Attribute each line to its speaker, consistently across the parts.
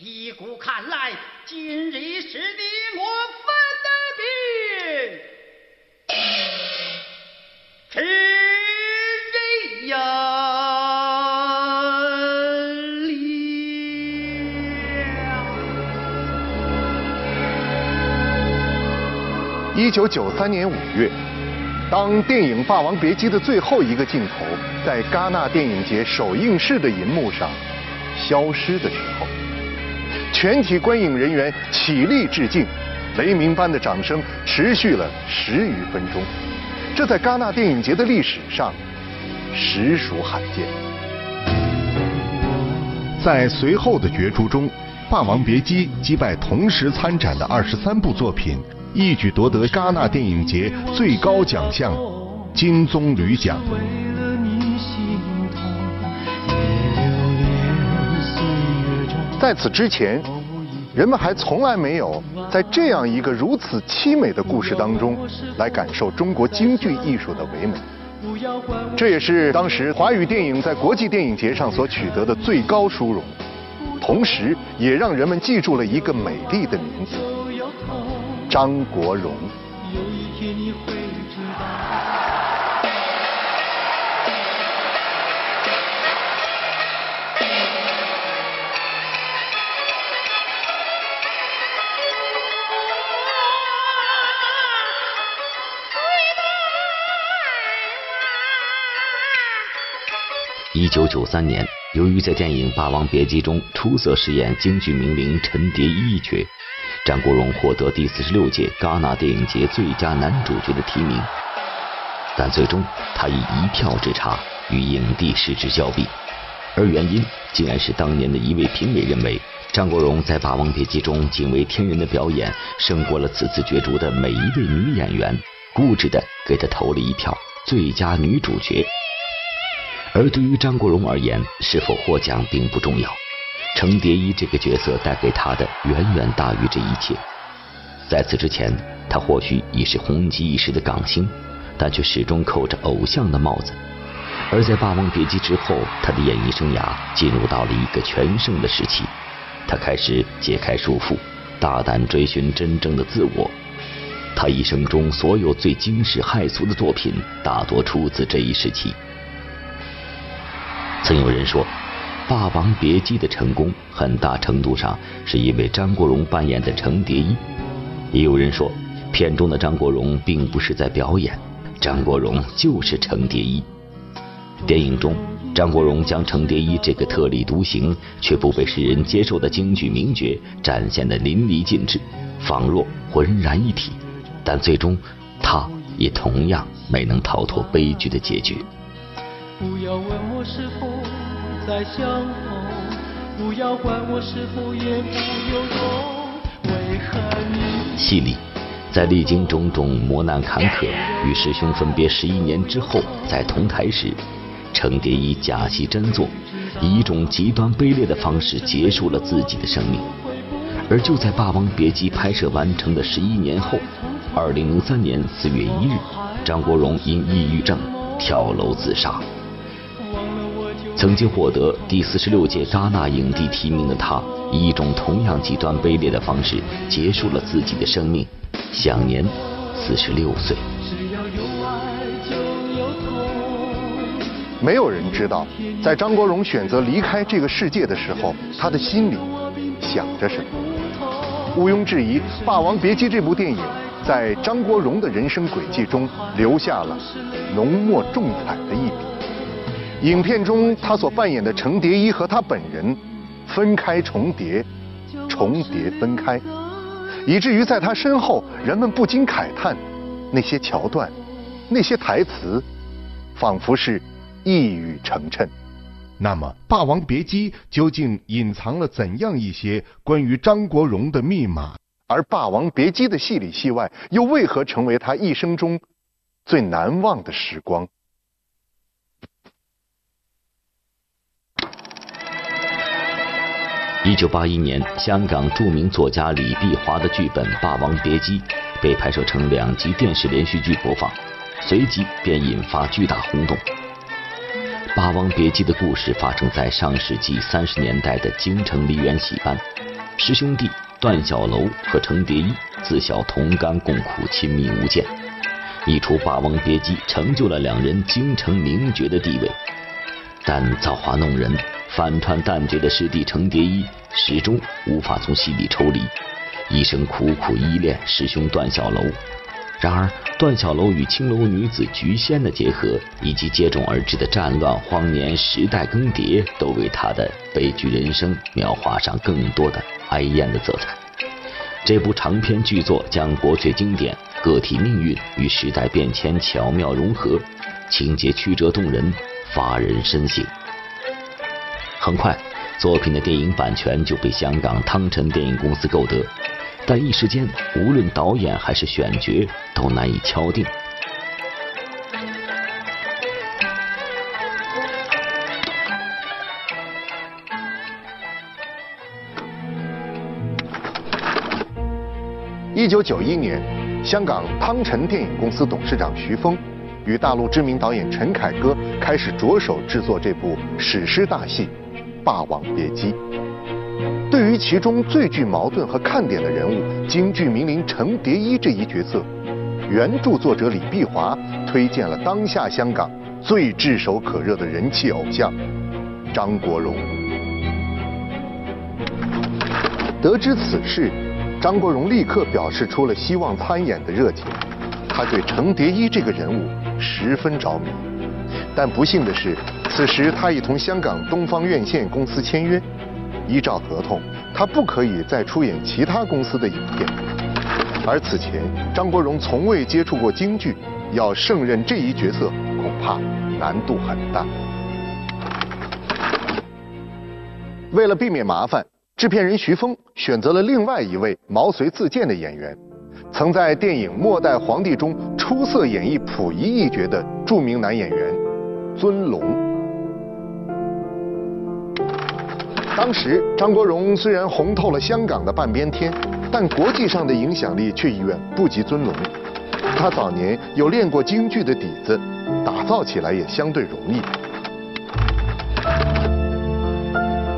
Speaker 1: 依古看来，今日是的我分的，
Speaker 2: 一九九三年五月。当电影《霸王别姬》的最后一个镜头在戛纳电影节首映式的银幕上消失的时候，全体观影人员起立致敬，雷鸣般的掌声持续了十余分钟，这在戛纳电影节的历史上实属罕见。在随后的角逐中，《霸王别姬》击败同时参展的二十三部作品。一举夺得戛纳电影节最高奖项金棕榈奖。在此之前，人们还从来没有在这样一个如此凄美的故事当中来感受中国京剧艺术的唯美。这也是当时华语电影在国际电影节上所取得的最高殊荣，同时也让人们记住了一个美丽的名字。张国荣。
Speaker 3: 有一天你会知道一九九三年，由于在电影《霸王别姬》中出色饰演京剧名伶陈蝶衣一角。张国荣获得第四十六届戛纳电影节最佳男主角的提名，但最终他以一票之差与影帝失之交臂，而原因竟然是当年的一位评委认为张国荣在《霸王别姬》中惊为天人的表演胜过了此次角逐的每一位女演员，固执的给他投了一票最佳女主角。而对于张国荣而言，是否获奖并不重要。程蝶衣这个角色带给他的远远大于这一切。在此之前，他或许已是红极一时的港星，但却始终扣着偶像的帽子。而在《霸王别姬》之后，他的演艺生涯进入到了一个全盛的时期。他开始解开束缚，大胆追寻真正的自我。他一生中所有最惊世骇俗的作品，大多出自这一时期。曾有人说。《霸王别姬》的成功，很大程度上是因为张国荣扮演的程蝶衣。也有人说，片中的张国荣并不是在表演，张国荣就是程蝶衣。电影中，张国荣将程蝶衣这个特立独行却不被世人接受的京剧名角展现的淋漓尽致，仿若浑然一体。但最终，他也同样没能逃脱悲剧的结局。不要问我是否再相逢，不要管我是否言不由衷。为何你？戏里，在历经种种磨难坎坷，与师兄分别十一年之后再同台时，程蝶衣假戏真做，以一种极端卑劣的方式结束了自己的生命。而就在《霸王别姬》拍摄完成的十一年后，二零零三年四月一日，张国荣因抑郁症跳楼自杀。曾经获得第四十六届戛纳影帝提名的他，以一种同样极端卑劣的方式结束了自己的生命，享年四十六岁。
Speaker 2: 没有人知道，在张国荣选择离开这个世界的时候，他的心里想着什么。毋庸置疑，《霸王别姬》这部电影在张国荣的人生轨迹中留下了浓墨重彩的一笔。影片中他所扮演的程蝶衣和他本人分开重叠，重叠分开，以至于在他身后，人们不禁慨叹：那些桥段，那些台词，仿佛是一语成谶。那么，《霸王别姬》究竟隐藏了怎样一些关于张国荣的密码？而《霸王别姬》的戏里戏外，又为何成为他一生中最难忘的时光？
Speaker 3: 一九八一年，香港著名作家李碧华的剧本《霸王别姬》被拍摄成两集电视连续剧播放，随即便引发巨大轰动。《霸王别姬》的故事发生在上世纪三十年代的京城梨园戏班，师兄弟段小楼和程蝶衣自小同甘共苦，亲密无间。一出《霸王别姬》成就了两人京城名角的地位，但造化弄人，反串旦角的师弟程蝶衣始终无法从戏里抽离，一生苦苦依恋师兄段小楼。然而，段小楼与青楼女子菊仙的结合，以及接踵而至的战乱、荒年、时代更迭，都为他的悲剧人生描画上更多的哀艳的色彩。这部长篇巨作将国粹经典。个体命运与时代变迁巧妙融合，情节曲折动人，发人深省。很快，作品的电影版权就被香港汤臣电影公司购得，但一时间，无论导演还是选角都难以敲定。
Speaker 2: 一九九一年。香港汤臣电影公司董事长徐峰与大陆知名导演陈凯歌开始着手制作这部史诗大戏《霸王别姬》。对于其中最具矛盾和看点的人物京剧名伶程蝶衣这一角色，原著作者李碧华推荐了当下香港最炙手可热的人气偶像张国荣。得知此事。张国荣立刻表示出了希望参演的热情，他对程蝶衣这个人物十分着迷。但不幸的是，此时他已同香港东方院线公司签约，依照合同，他不可以再出演其他公司的影片。而此前张国荣从未接触过京剧，要胜任这一角色恐怕难度很大。为了避免麻烦。制片人徐峰选择了另外一位毛遂自荐的演员，曾在电影《末代皇帝》中出色演绎溥仪一角的著名男演员尊龙。当时张国荣虽然红透了香港的半边天，但国际上的影响力却远不及尊龙。他早年有练过京剧的底子，打造起来也相对容易。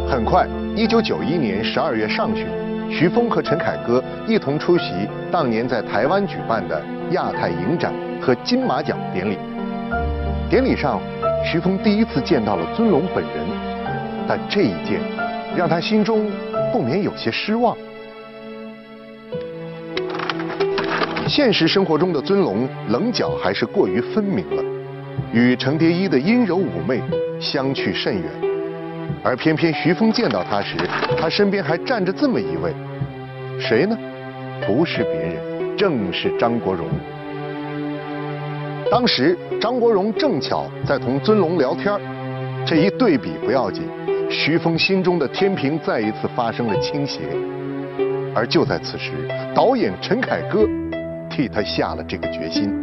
Speaker 2: 很快。一九九一年十二月上旬，徐峰和陈凯歌一同出席当年在台湾举办的亚太影展和金马奖典礼。典礼上，徐峰第一次见到了尊龙本人，但这一见让他心中不免有些失望。现实生活中的尊龙棱角还是过于分明了，与程蝶衣的阴柔妩媚相去甚远。而偏偏徐峰见到他时，他身边还站着这么一位，谁呢？不是别人，正是张国荣。当时张国荣正巧在同尊龙聊天这一对比不要紧，徐峰心中的天平再一次发生了倾斜。而就在此时，导演陈凯歌替他下了这个决心。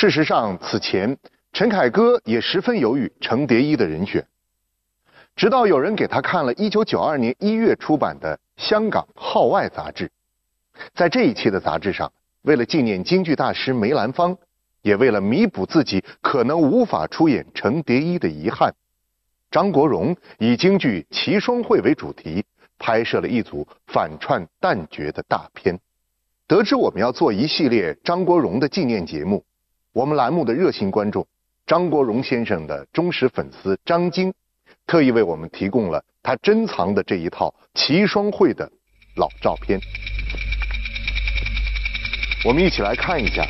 Speaker 2: 事实上，此前陈凯歌也十分犹豫程蝶衣的人选，直到有人给他看了1992年1月出版的《香港号外》杂志，在这一期的杂志上，为了纪念京剧大师梅兰芳，也为了弥补自己可能无法出演程蝶衣的遗憾，张国荣以京剧《齐双会》为主题，拍摄了一组反串旦角的大片。得知我们要做一系列张国荣的纪念节目。我们栏目的热心观众张国荣先生的忠实粉丝张晶，特意为我们提供了他珍藏的这一套齐双会的老照片，我们一起来看一下。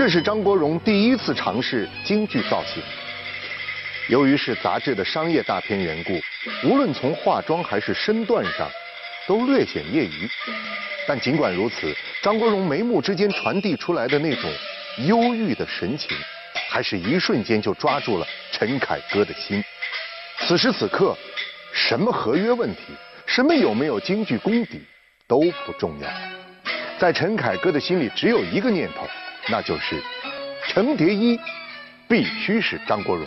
Speaker 2: 这是张国荣第一次尝试京剧造型。由于是杂志的商业大片缘故，无论从化妆还是身段上，都略显业余。但尽管如此，张国荣眉目之间传递出来的那种忧郁的神情，还是一瞬间就抓住了陈凯歌的心。此时此刻，什么合约问题，什么有没有京剧功底，都不重要。在陈凯歌的心里，只有一个念头。那就是程蝶衣必须是张国荣。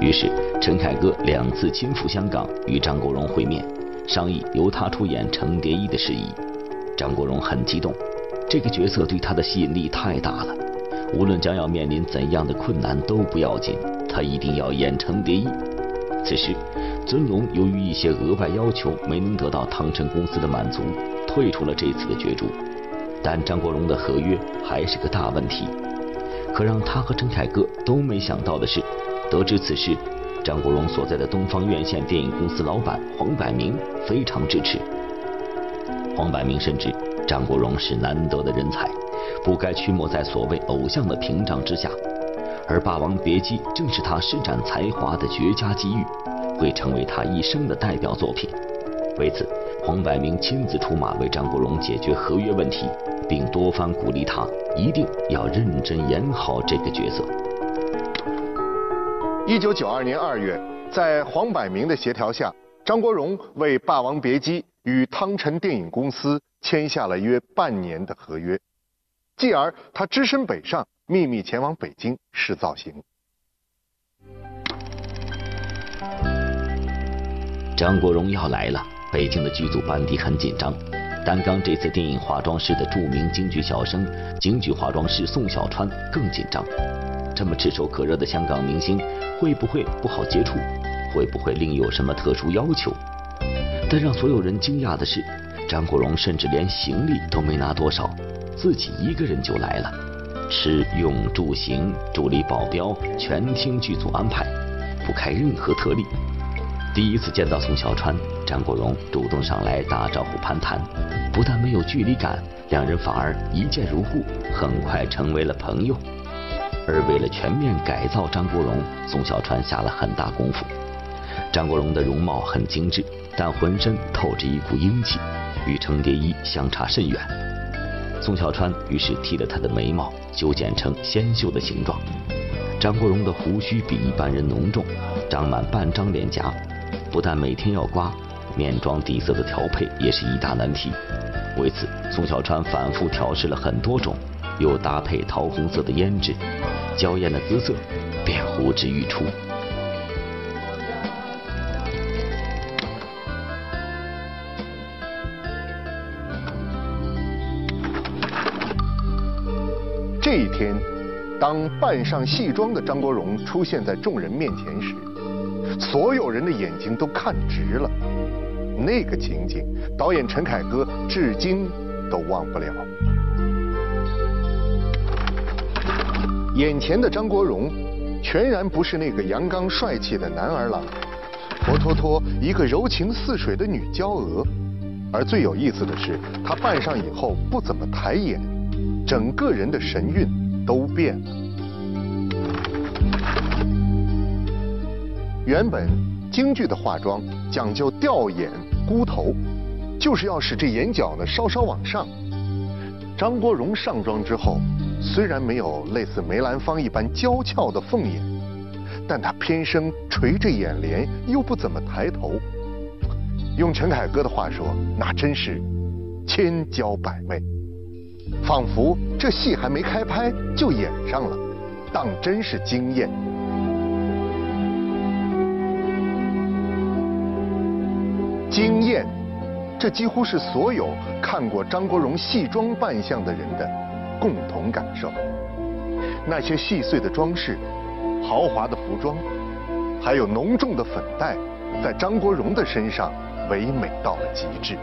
Speaker 3: 于是陈凯歌两次亲赴香港与张国荣会面商议由他出演程蝶衣的事宜。张国荣很激动这个角色对他的吸引力太大了无论将要面临怎样的困难都不要紧他一定要演程蝶衣。此时尊龙由于一些额外要求没能得到汤臣公司的满足，退出了这次的角逐。但张国荣的合约还是个大问题。可让他和陈凯歌都没想到的是，得知此事，张国荣所在的东方院线电影公司老板黄百鸣非常支持。黄百鸣深知张国荣是难得的人才，不该屈没在所谓偶像的屏障之下，而《霸王别姬》正是他施展才华的绝佳机遇，会成为他一生的代表作品。为此，黄百鸣亲自出马为张国荣解决合约问题。并多番鼓励他一定要认真演好这个角色。
Speaker 2: 一九九二年二月，在黄百鸣的协调下，张国荣为《霸王别姬》与汤臣电影公司签下了约半年的合约。继而，他只身北上，秘密前往北京试造型。
Speaker 3: 张国荣要来了，北京的剧组班底很紧张。担纲这次电影化妆师的著名京剧小生、京剧化妆师宋小川更紧张。这么炙手可热的香港明星，会不会不好接触？会不会另有什么特殊要求？但让所有人惊讶的是，张国荣甚至连行李都没拿多少，自己一个人就来了，吃用住行、助理保镖全听剧组安排，不开任何特例。第一次见到宋小川，张国荣主动上来打招呼攀谈，不但没有距离感，两人反而一见如故，很快成为了朋友。而为了全面改造张国荣，宋小川下了很大功夫。张国荣的容貌很精致，但浑身透着一股英气，与程蝶衣相差甚远。宋小川于是剃了他的眉毛，修剪成纤秀的形状。张国荣的胡须比一般人浓重，长满半张脸颊。不但每天要刮，面妆底色的调配也是一大难题。为此，宋小川反复调试了很多种，又搭配桃红色的胭脂，娇艳的姿色便呼之欲出。
Speaker 2: 这一天，当扮上戏装的张国荣出现在众人面前时，所有人的眼睛都看直了，那个情景，导演陈凯歌至今都忘不了。眼前的张国荣，全然不是那个阳刚帅气的男儿郎，活脱脱一个柔情似水的女娇娥。而最有意思的是，他扮上以后不怎么抬眼，整个人的神韵都变了。原本京剧的化妆讲究吊眼箍头，就是要使这眼角呢稍稍往上。张国荣上妆之后，虽然没有类似梅兰芳一般娇俏的凤眼，但他偏生垂着眼帘，又不怎么抬头。用陈凯歌的话说，那真是千娇百媚，仿佛这戏还没开拍就演上了，当真是惊艳。惊艳，这几乎是所有看过张国荣戏装扮相的人的共同感受。那些细碎的装饰、豪华的服装，还有浓重的粉黛，在张国荣的身上唯美到了极致。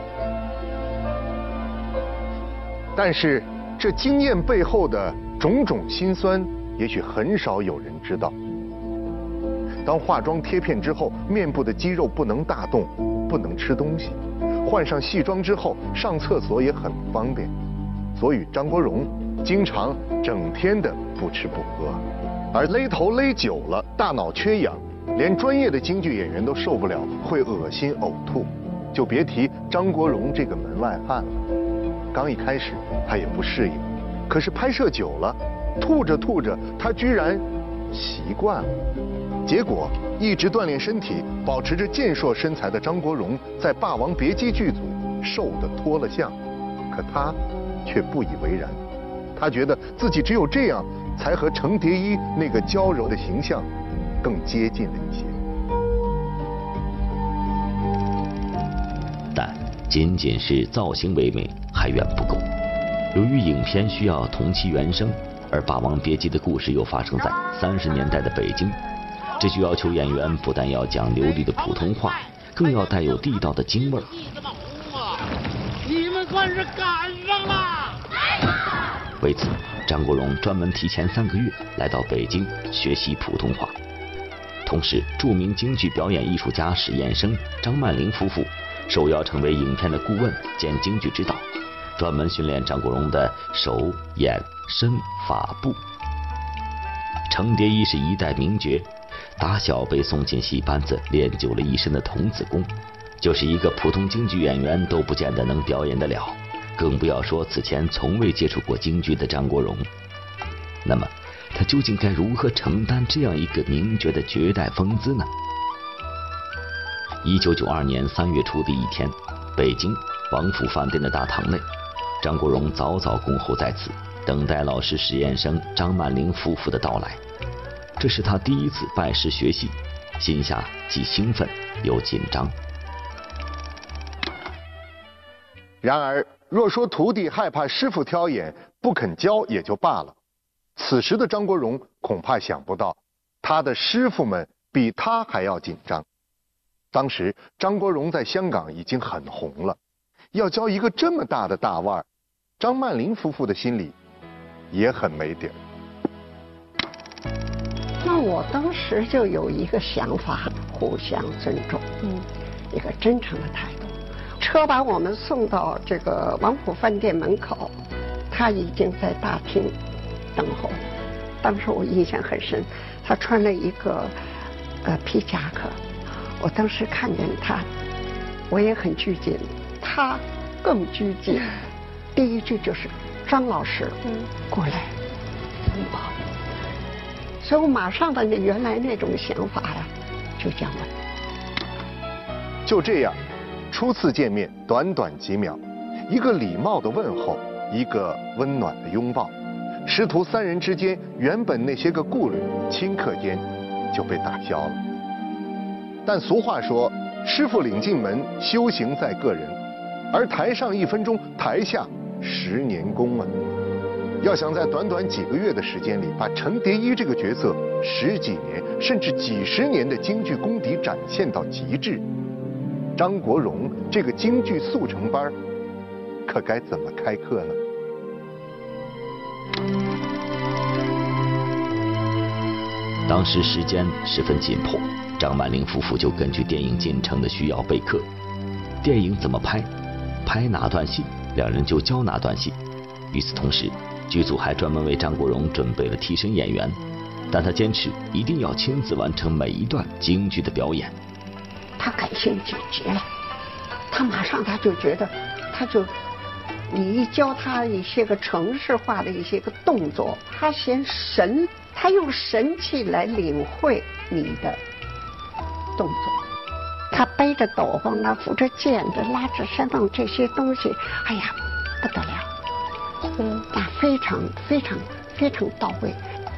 Speaker 2: 但是，这惊艳背后的种种辛酸，也许很少有人知道。当化妆贴片之后，面部的肌肉不能大动。不能吃东西，换上戏装之后上厕所也很不方便，所以张国荣经常整天的不吃不喝，而勒头勒久了，大脑缺氧，连专业的京剧演员都受不了，会恶心呕吐，就别提张国荣这个门外汉了。刚一开始他也不适应，可是拍摄久了，吐着吐着，他居然习惯了。结果，一直锻炼身体、保持着健硕身材的张国荣，在《霸王别姬》剧组瘦得脱了相，可他却不以为然。他觉得自己只有这样，才和程蝶衣那个娇柔的形象更接近了一些。
Speaker 3: 但仅仅是造型唯美还远不够。由于影片需要同期原声，而《霸王别姬》的故事又发生在三十年代的北京，这就要求演员不但要讲流利的普通话，更要带有地道的京味儿。
Speaker 1: 你们算是赶上了！
Speaker 3: 为此，张国荣专门提前三个月来到北京学习普通话。同时，著名京剧表演艺术家史彦生、张曼玲夫妇受邀成为影片的顾问兼京剧指导。专门训练张国荣的手、眼、身、法、步。程蝶衣是一代名角，打小被送进戏班子练就了一身的童子功，就是一个普通京剧演员都不见得能表演得了，更不要说此前从未接触过京剧的张国荣。那么，他究竟该如何承担这样一个名角的绝代风姿呢？一九九二年三月初的一天，北京王府饭店的大堂内。张国荣早早恭候在此，等待老师史彦生、张曼玲夫妇的到来。这是他第一次拜师学戏，心下既兴奋又紧张。
Speaker 2: 然而，若说徒弟害怕师傅挑眼，不肯教也就罢了，此时的张国荣恐怕想不到，他的师傅们比他还要紧张。当时，张国荣在香港已经很红了，要教一个这么大的大腕儿。张曼玲夫妇的心里也很没底儿。
Speaker 4: 那我当时就有一个想法，互相尊重，嗯，一个真诚的态度。车把我们送到这个王府饭店门口，他已经在大厅等候。当时我印象很深，他穿了一个呃皮夹克。我当时看见他，我也很拘谨，他更拘谨。第一句就是张老师，嗯过来拥抱，所以我马上把那原来那种想法呀，就讲了。
Speaker 2: 就这样，初次见面，短短几秒，一个礼貌的问候，一个温暖的拥抱，师徒三人之间原本那些个顾虑，顷刻间就被打消了。但俗话说，师傅领进门，修行在个人，而台上一分钟，台下。十年功啊！要想在短短几个月的时间里，把程蝶衣这个角色十几年甚至几十年的京剧功底展现到极致，张国荣这个京剧速成班可该怎么开课呢？
Speaker 3: 当时时间十分紧迫，张曼玲夫妇就根据电影进程的需要备课。电影怎么拍？拍哪段戏？两人就教哪段戏。与此同时，剧组还专门为张国荣准备了替身演员，但他坚持一定要亲自完成每一段京剧的表演。
Speaker 4: 他感兴趣极了，他马上他就觉得，他就你一教他一些个程式化的一些个动作，他嫌神，他用神气来领会你的动作。他背着斗篷，那扶着剑，这拉着山洞这些东西，哎呀，不得了，嗯，那非常非常非常到位。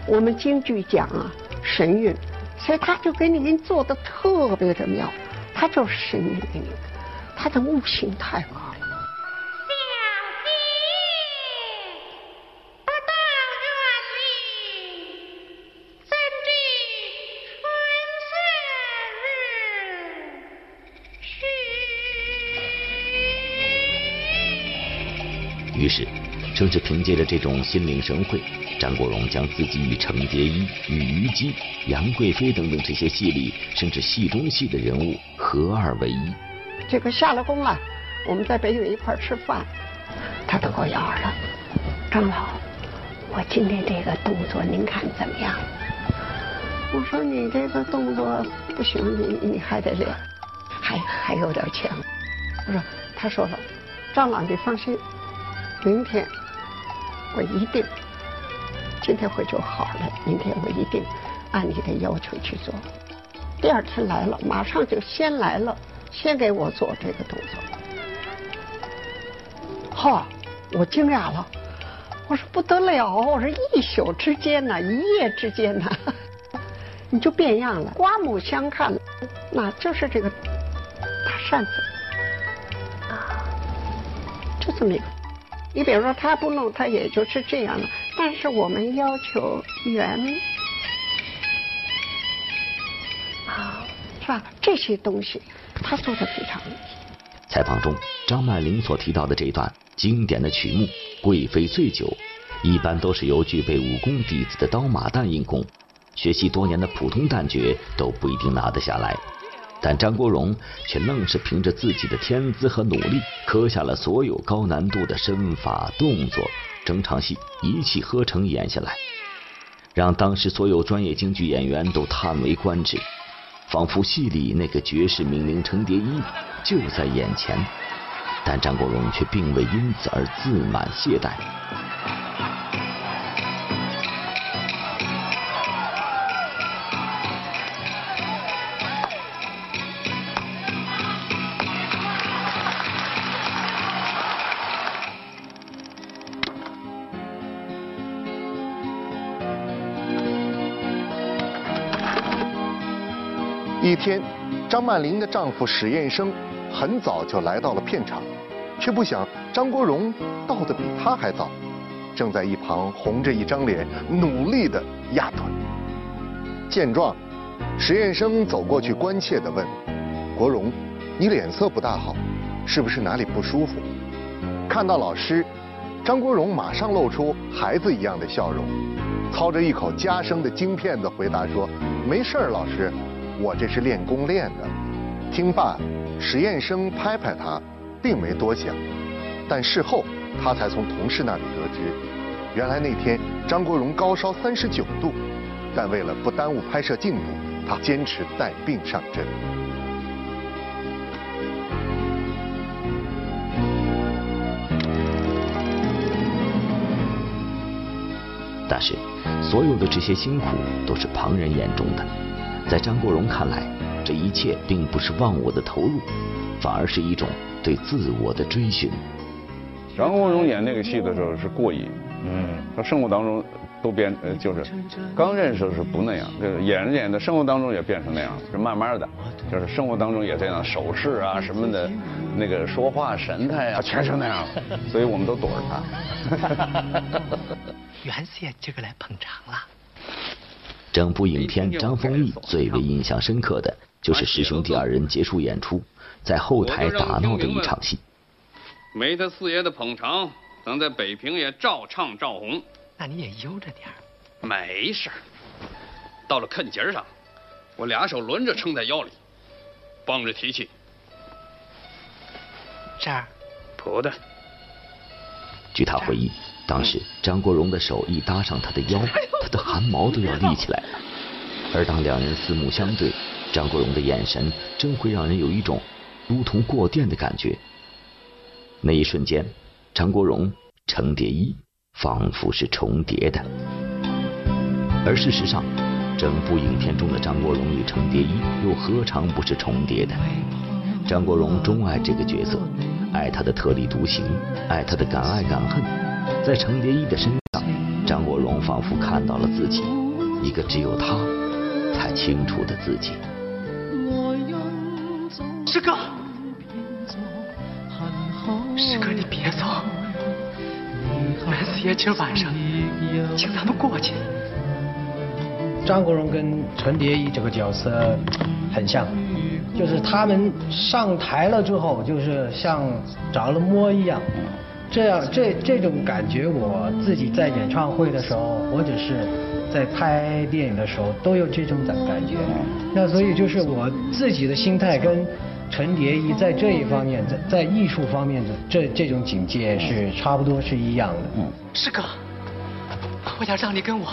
Speaker 4: 我们京剧讲啊，神韵，所以他就给你做的特别的妙，他就是神韵给你，他的悟性太高了。
Speaker 3: 于是，正是凭借着这种心领神会，张国荣将自己与程蝶衣、与虞姬、杨贵妃等等这些戏里甚至戏中戏的人物合二为一。
Speaker 4: 这个下了工了，我们在北京一块吃饭，他都给我要了。张老，我今天这个动作您看怎么样？我说你这个动作不行，你你还得练，还还有点强。我说，他说了，张老你放心。明天我一定，今天会就好了。明天我一定按你的要求去做。第二天来了，马上就先来了，先给我做这个动作。哈，我惊讶了，我说不得了，我说一宿之间呢，一夜之间呢，你就变样了。刮目相看，那就是这个大扇子啊，就这么一个。你比如说他不弄，他也就是这样了。但是我们要求圆啊，是吧？这些东西他做的非常。
Speaker 3: 采访中，张曼玲所提到的这段经典的曲目《贵妃醉酒》，一般都是由具备武功底子的刀马旦硬功，学习多年的普通旦角都不一定拿得下来。但张国荣却愣是凭着自己的天资和努力，刻下了所有高难度的身法动作，整场戏一气呵成演下来，让当时所有专业京剧演员都叹为观止，仿佛戏里那个绝世名伶程蝶衣就在眼前，但张国荣却并未因此而自满懈怠。
Speaker 2: 一天，张曼玲的丈夫史彦生很早就来到了片场，却不想张国荣到的比他还早，正在一旁红着一张脸努力的压腿。见状，史彦生走过去关切的问：“国荣，你脸色不大好，是不是哪里不舒服？”看到老师，张国荣马上露出孩子一样的笑容，操着一口家生的京片子回答说：“没事儿，老师。”我这是练功练的。听罢，史彦生拍拍他，并没多想。但事后，他才从同事那里得知，原来那天张国荣高烧三十九度，但为了不耽误拍摄进度，他坚持带病上阵。
Speaker 3: 但是，所有的这些辛苦都是旁人眼中的。在张国荣看来，这一切并不是忘我的投入，反而是一种对自我的追寻。
Speaker 5: 张国荣演那个戏的时候是过瘾，嗯，他生活当中都变，呃，就是刚认识是不那样，就是演着演着，生活当中也变成那样，是慢慢的，就是生活当中也这样，手势啊什么的，那个说话神态啊，全成那样了，所以我们都躲着他。
Speaker 6: 袁四爷今个来捧场了。
Speaker 3: 整部影片，张丰毅最为印象深刻的就是师兄弟二人结束演出，在后台打闹的一场戏。
Speaker 7: 没他四爷的捧场，咱在北平也照唱照红。
Speaker 6: 那你也悠着点
Speaker 7: 没事到了坎节上，我俩手轮着撑在腰里，帮着提气。
Speaker 6: 这儿，
Speaker 7: 婆的。
Speaker 3: 据他回忆。当时张国荣的手一搭上他的腰，他的汗毛都要立起来了。而当两人四目相对，张国荣的眼神真会让人有一种如同过电的感觉。那一瞬间，张国荣、程蝶衣仿佛是重叠的。而事实上，整部影片中的张国荣与程蝶衣又何尝不是重叠的？张国荣钟爱这个角色，爱他的特立独行，爱他的敢爱敢恨。在程蝶衣的身上，张国荣仿佛看到了自己，一个只有他才清楚的自己。
Speaker 6: 师哥，师哥，你别走，袁四爷今儿晚上请咱们过去。
Speaker 8: 张国荣跟程蝶衣这个角色很像，就是他们上台了之后，就是像着了魔一样。这样，这这种感觉，我自己在演唱会的时候，或者是在拍电影的时候，都有这种感感觉。那所以就是我自己的心态跟陈蝶衣在这一方面，在在艺术方面的这这种境界是差不多是一样的。嗯，
Speaker 6: 师哥，我想让你跟我，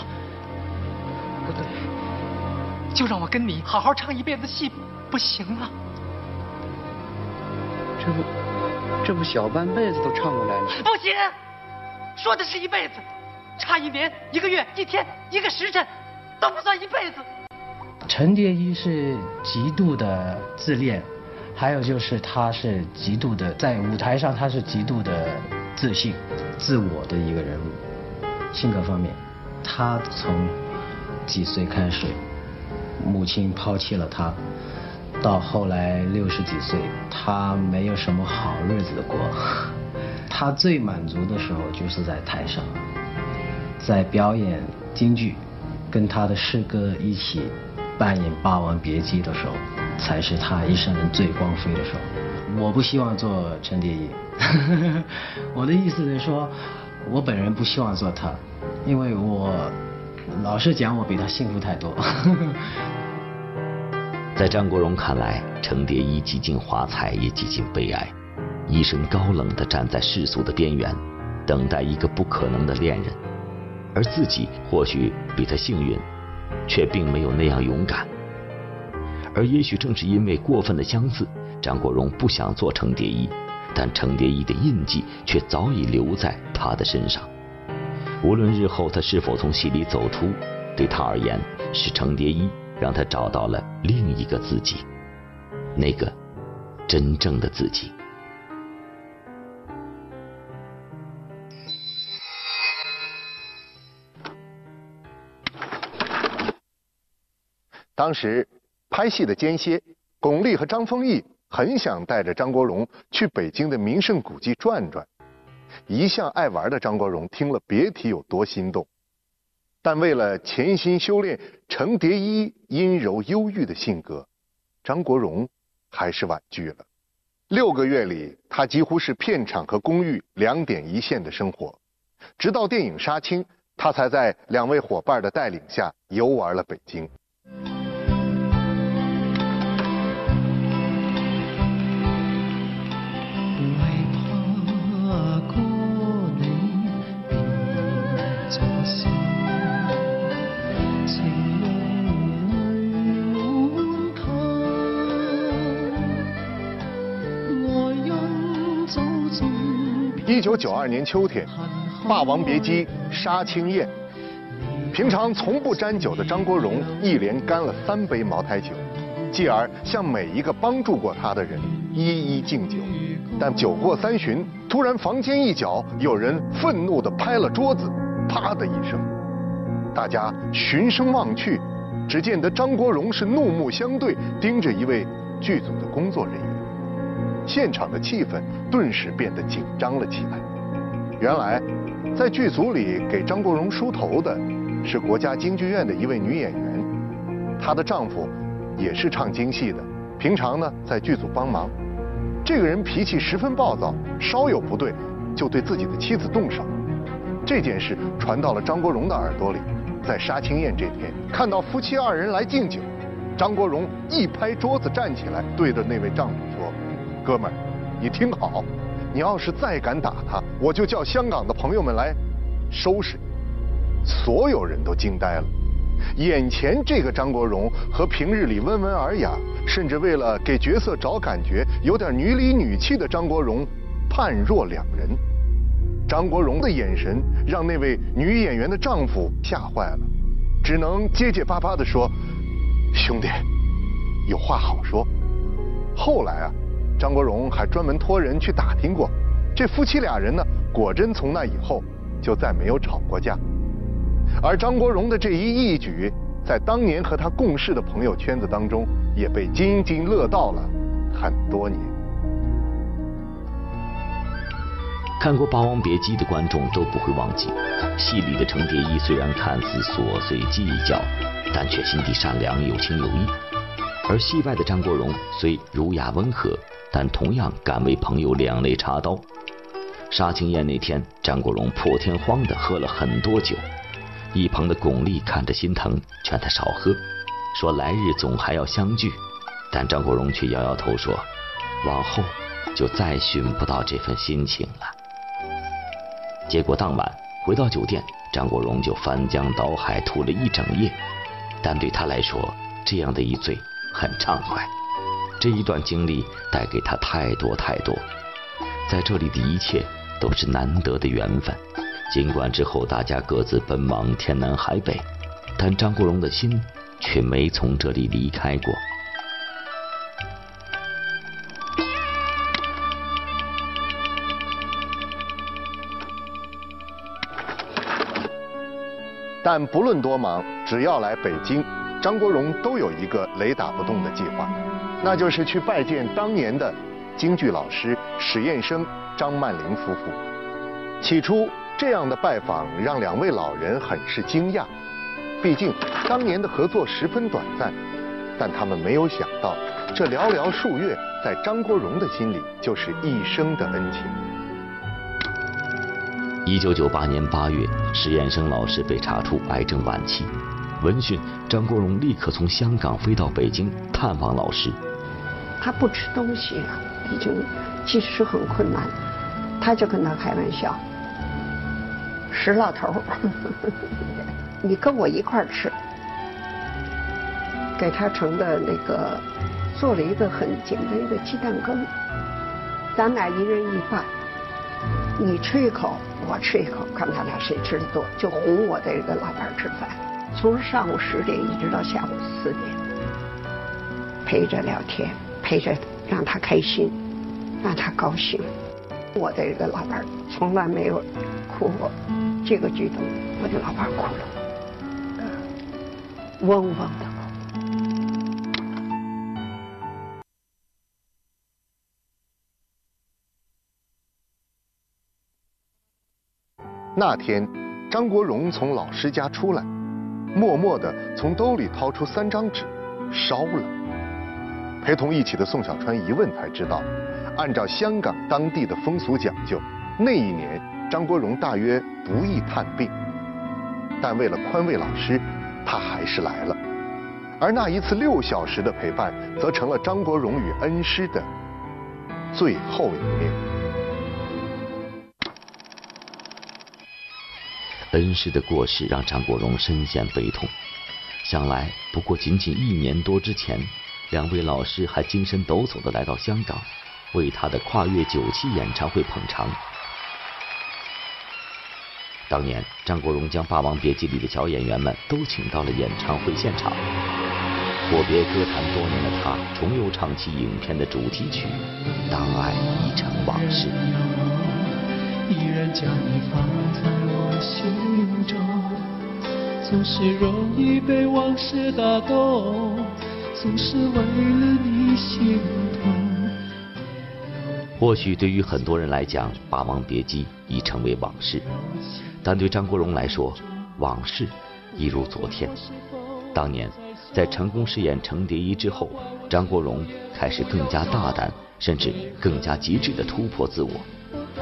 Speaker 6: 不对，就让我跟你好好唱一辈子戏，不行吗？
Speaker 9: 这不。这不小半辈子都唱过来了，
Speaker 6: 不行，说的是一辈子，差一年、一个月、一天、一个时辰，都不算一辈子。
Speaker 8: 陈蝶衣是极度的自恋，还有就是他是极度的在舞台上他是极度的自信、自我的一个人物。性格方面，他从几岁开始母亲抛弃了他，到后来六十几岁，他没有什么好日子过。他最满足的时候就是在台上，在表演京剧，跟他的师哥一起扮演《霸王别姬》的时候，才是他一生人最光辉的时候。我不希望做陈蝶衣，我的意思是说，我本人不希望做他，因为我老实讲，我比他幸福太多。
Speaker 3: 在张国荣看来，程蝶衣几近华彩，也几近悲哀。一生高冷地站在世俗的边缘，等待一个不可能的恋人，而自己或许比他幸运，却并没有那样勇敢。而也许正是因为过分的相似，张国荣不想做程蝶衣，但程蝶衣的印记却早已留在他的身上。无论日后他是否从戏里走出，对他而言，是程蝶衣让他找到了另一个自己，那个真正的自己。
Speaker 2: 当时拍戏的间歇，巩俐和张丰毅很想带着张国荣去北京的名胜古迹转转。一向爱玩的张国荣听了，别提有多心动。但为了潜心修炼程蝶衣阴柔忧郁的性格，张国荣还是婉拒了。六个月里，他几乎是片场和公寓两点一线的生活。直到电影杀青，他才在两位伙伴的带领下游玩了北京。一九九二年秋天，《霸王别姬》杀青宴，平常从不沾酒的张国荣一连干了三杯茅台酒，继而向每一个帮助过他的人一一敬酒。但酒过三巡，突然房间一角有人愤怒地拍了桌子，啪的一声，大家循声望去，只见得张国荣是怒目相对，盯着一位剧组的工作人员。现场的气氛顿时变得紧张了起来。原来，在剧组里给张国荣梳头的是国家京剧院的一位女演员，她的丈夫也是唱京戏的，平常呢在剧组帮忙。这个人脾气十分暴躁，稍有不对就对自己的妻子动手。这件事传到了张国荣的耳朵里，在杀青宴这天，看到夫妻二人来敬酒，张国荣一拍桌子站起来，对着那位丈夫。哥们儿，你听好，你要是再敢打他，我就叫香港的朋友们来收拾你。所有人都惊呆了，眼前这个张国荣和平日里温文尔雅，甚至为了给角色找感觉有点女里女气的张国荣，判若两人。张国荣的眼神让那位女演员的丈夫吓坏了，只能结结巴巴地说：“兄弟，有话好说。”后来啊。张国荣还专门托人去打听过，这夫妻俩人呢，果真从那以后就再没有吵过架。而张国荣的这一义举，在当年和他共事的朋友圈子当中，也被津津乐道了很多年。
Speaker 3: 看过《霸王别姬》的观众都不会忘记，戏里的程蝶衣虽然看似琐碎计较，但却心地善良、有情有义；而戏外的张国荣虽儒雅温和。但同样敢为朋友两肋插刀。杀青宴那天，张国荣破天荒的喝了很多酒。一旁的巩俐看着心疼，劝他少喝，说来日总还要相聚。但张国荣却摇摇头说，往后就再寻不到这份心情了。结果当晚回到酒店，张国荣就翻江倒海吐了一整夜。但对他来说，这样的一醉很畅快。这一段经历带给他太多太多，在这里的一切都是难得的缘分。尽管之后大家各自奔忙天南海北，但张国荣的心却没从这里离开过。
Speaker 2: 但不论多忙，只要来北京，张国荣都有一个雷打不动的计划，那就是去拜见当年的京剧老师史燕生、张曼玲夫妇。起初，这样的拜访让两位老人很是惊讶，毕竟当年的合作十分短暂。但他们没有想到，这寥寥数月，在张国荣的心里就是一生的恩情。
Speaker 3: 一九九八年八月，史燕生老师被查出癌症晚期。闻讯，张国荣立刻从香港飞到北京探望老师。
Speaker 4: 他不吃东西啊，已经进食很困难。他就跟他开玩笑：“石老头，你跟我一块儿吃。”给他盛的那个，做了一个很简单一个鸡蛋羹，咱俩一人一半，你吃一口，我吃一口，看他俩谁吃的多，就哄我这个老伴儿吃饭。从上午十点一直到下午四点，陪着聊天，陪着让他开心，让他高兴。我的一个老伴从来没有哭过，这个举动，我的老伴哭了，嗡嗡的。
Speaker 2: 那天，张国荣从老师家出来。默默地从兜里掏出三张纸，烧了。陪同一起的宋小川一问才知道，按照香港当地的风俗讲究，那一年张国荣大约不宜探病。但为了宽慰老师，他还是来了。而那一次六小时的陪伴，则成了张国荣与恩师的最后一面。
Speaker 3: 恩师的过世让张国荣深陷悲痛。想来，不过仅仅一年多之前，两位老师还精神抖擞的来到香港，为他的跨越九七演唱会捧场。当年，张国荣将《霸王别姬》里的小演员们都请到了演唱会现场。阔别歌坛多年的他，重又唱起影片的主题曲《当爱已成往事》。依然将你放在我心中，总是容易被往事打动，总是为了你心。或许对于很多人来讲，《霸王别姬》已成为往事，但对张国荣来说，往事一如昨天。当年，在成功饰演程蝶衣之后，张国荣开始更加大胆，甚至更加极致的突破自我。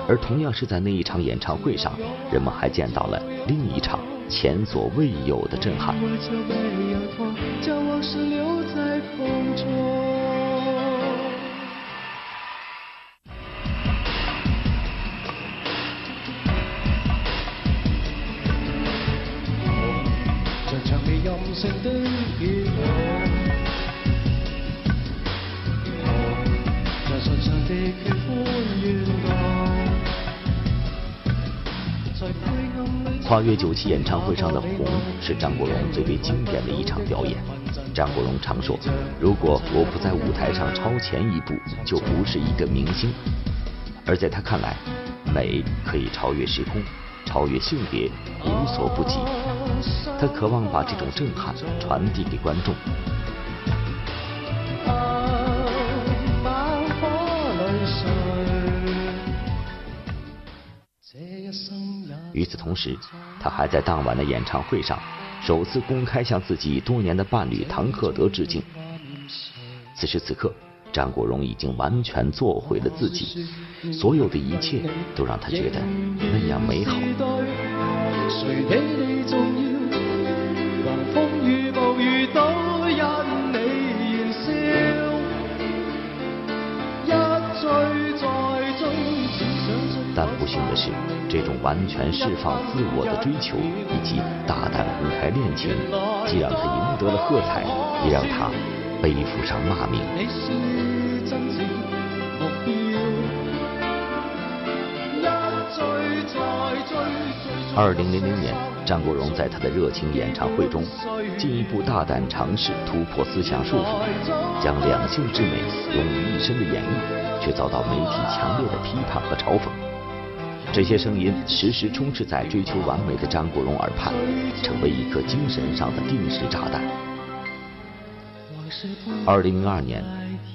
Speaker 3: 而同样是在那一场演唱会上，人们还见到了另一场前所未有的震撼。跨越九七演唱会上的红是张国荣最为经典的一场表演。张国荣常说：“如果我不在舞台上超前一步，就不是一个明星。”而在他看来，美可以超越时空，超越性别，无所不及。他渴望把这种震撼传递给观众。与此同时，他还在当晚的演唱会上首次公开向自己多年的伴侣唐克德致敬。此时此刻，张国荣已经完全做回了自己，所有的一切都让他觉得那样美好。但不幸的是，这种完全释放自我的追求，以及大胆公开恋情，既让他赢得了喝彩，也让他背负上骂名。二零零零年，张国荣在他的热情演唱会中，进一步大胆尝试突破思想束缚，将两性之美融于一身的演绎，却遭到媒体强烈的批判和嘲讽。这些声音时时充斥在追求完美的张国荣耳畔，成为一颗精神上的定时炸弹。二零零二年，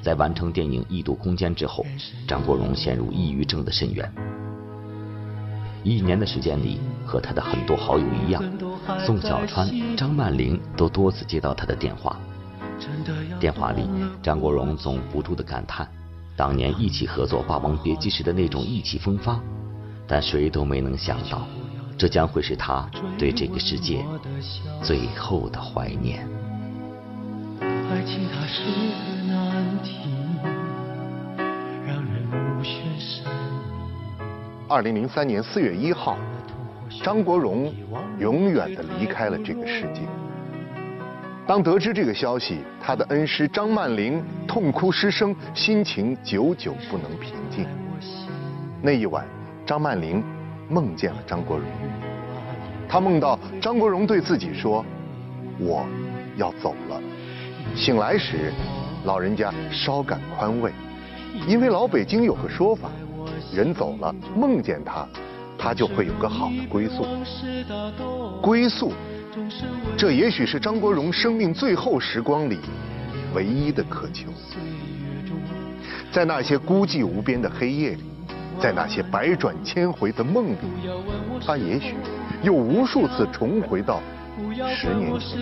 Speaker 3: 在完成电影《异度空间》之后，张国荣陷入抑郁症的深渊。一年的时间里，和他的很多好友一样，宋小川、张曼玲都多次接到他的电话。电话里，张国荣总不住地感叹，当年一起合作《霸王别姬》时的那种意气风发。但谁都没能想到，这将会是他对这个世界最后的怀念。爱情它是个难题，
Speaker 2: 让人无限神二零零三年四月一号，张国荣永远的离开了这个世界。当得知这个消息，他的恩师张曼玲痛哭失声，心情久久不能平静。那一晚，张曼玲梦见了张国荣，她梦到张国荣对自己说：“我要走了。”醒来时，老人家稍感宽慰，因为老北京有个说法。人走了，梦见他，他就会有个好的归宿。归宿，这也许是张国荣生命最后时光里唯一的渴求。在那些孤寂无边的黑夜里，在那些百转千回的梦里，他也许又无数次重回到十年前。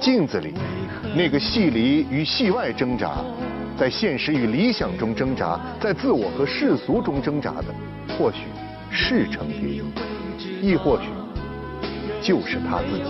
Speaker 2: 镜子里，那个戏里与戏外挣扎。在现实与理想中挣扎，在自我和世俗中挣扎的，或许是程蝶衣，亦或许就是他自己。